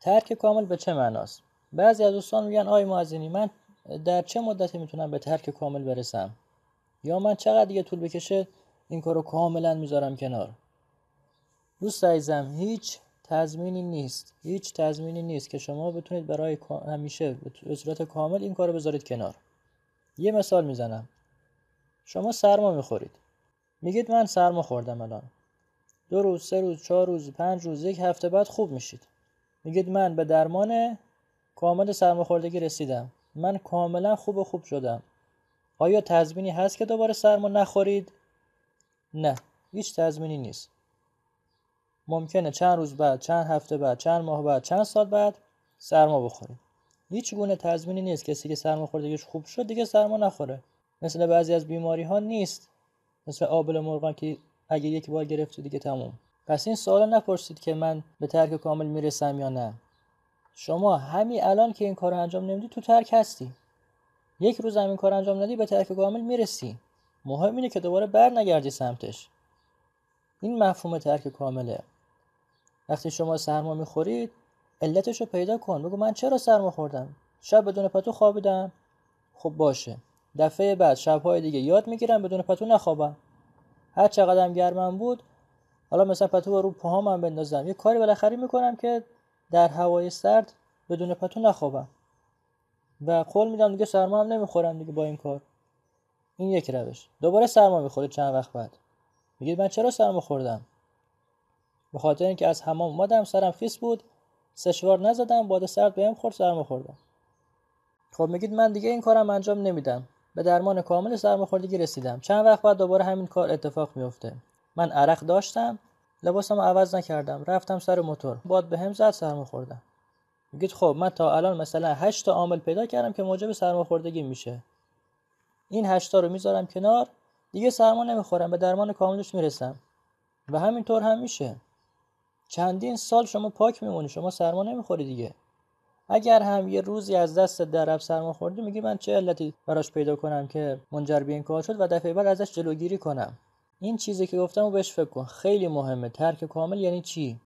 ترک کامل به چه معناست؟ بعضی از دوستان میگن آی معزینی من در چه مدتی می‌تونم به ترک کامل برسم؟ یا من چقدر دیگه طول بکشه این کارو کاملا می‌ذارم کنار؟ دوست عزیزم هیچ تضمینی نیست. هیچ تضمینی نیست که شما بتونید برای همیشه به صورت کامل این کارو بذارید کنار. یه مثال می‌زنم. شما سرما می‌خورید. میگید من سرما خوردم الان. دو روز سه روز چهار روز پنج روز یک هفته بعد خوب میشید. میگید من به درمان کامل سرماخوردگی رسیدم. من کاملا خوب و خوب شدم. آیا تضمینی هست که دوباره سرما نخورید؟ نه هیچ تضمینی نیست. ممکنه چند روز بعد چند هفته بعد چند ماه بعد چند سال بعد سرما بخورید. هیچ گونه تضمینی نیست. کسی که سرما خوردگیش خوب شد دیگه سرما نخوره. مثل بعضی از بیماری ها نیست. مثل آبل مرغان که اگه یک بار گرفتی دیگه تموم. پس این سوال نپرسید که من به ترک کامل می‌رسم یا نه. شما همین الان که این کار انجام نمیدی تو ترک هستی. یک روز هم این کار انجام ندی به ترک کامل می‌رسی. مهم اینه که دوباره بر نگردی سمتش. این مفهوم ترک کامله. وقتی شما سرما می‌خورید علتش رو پیدا کن. بگو من چرا سرما خوردم؟ شب بدون پتو خوابیدم. خب باشه. دفعه بعد شبهای دیگه یاد می‌گیرم بدون پتو نخوابم. هر چقدر گرمم بود حالا مثلا پتو رو پاهام هم بندازم. یه کاری بالاخره می‌کنم که در هوای سرد بدون پتو نخوابم. و قول میدم دیگه سرما هم نمی‌خورم دیگه با این کار. این یک روش. دوباره سرما می‌خوره چند وقت بعد. میگید من چرا سرما خوردم؟ به خاطر اینکه از حمام اومدم سرم خیس بود. سشوار نزدم باد سرد بهم خورد سرما خوردم. خب میگید من دیگه این کارم انجام نمیدم. به درمان کامل سرماخوردگی رسیدم. چند وقت بعد دوباره همین کار اتفاق میفته من عرق داشتم لباسم عوض نکردم رفتم سر موتور. باد به هم زد سرما خوردم. میگید خب من تا الان مثلا 8 تا عامل پیدا کردم که موجب سرماخوردگی میشه. این 8 تا رو می‌ذارم کنار دیگه سرما نمی‌خورم به درمان کاملش می‌رسم. و همینطور هم میشه. چندین سال شما پاک میمونی شما سرما نمی‌خوری دیگه. اگر هم یه روزی از دست درب سرما خوردی میگی من چه علتی براش پیدا کنم که منجر به این کار شد و دفعه بعد ازش جلوگیری کنم. این چیزی که گفتم و بهش فکر کن. خیلی مهمه. ترک کامل یعنی چی؟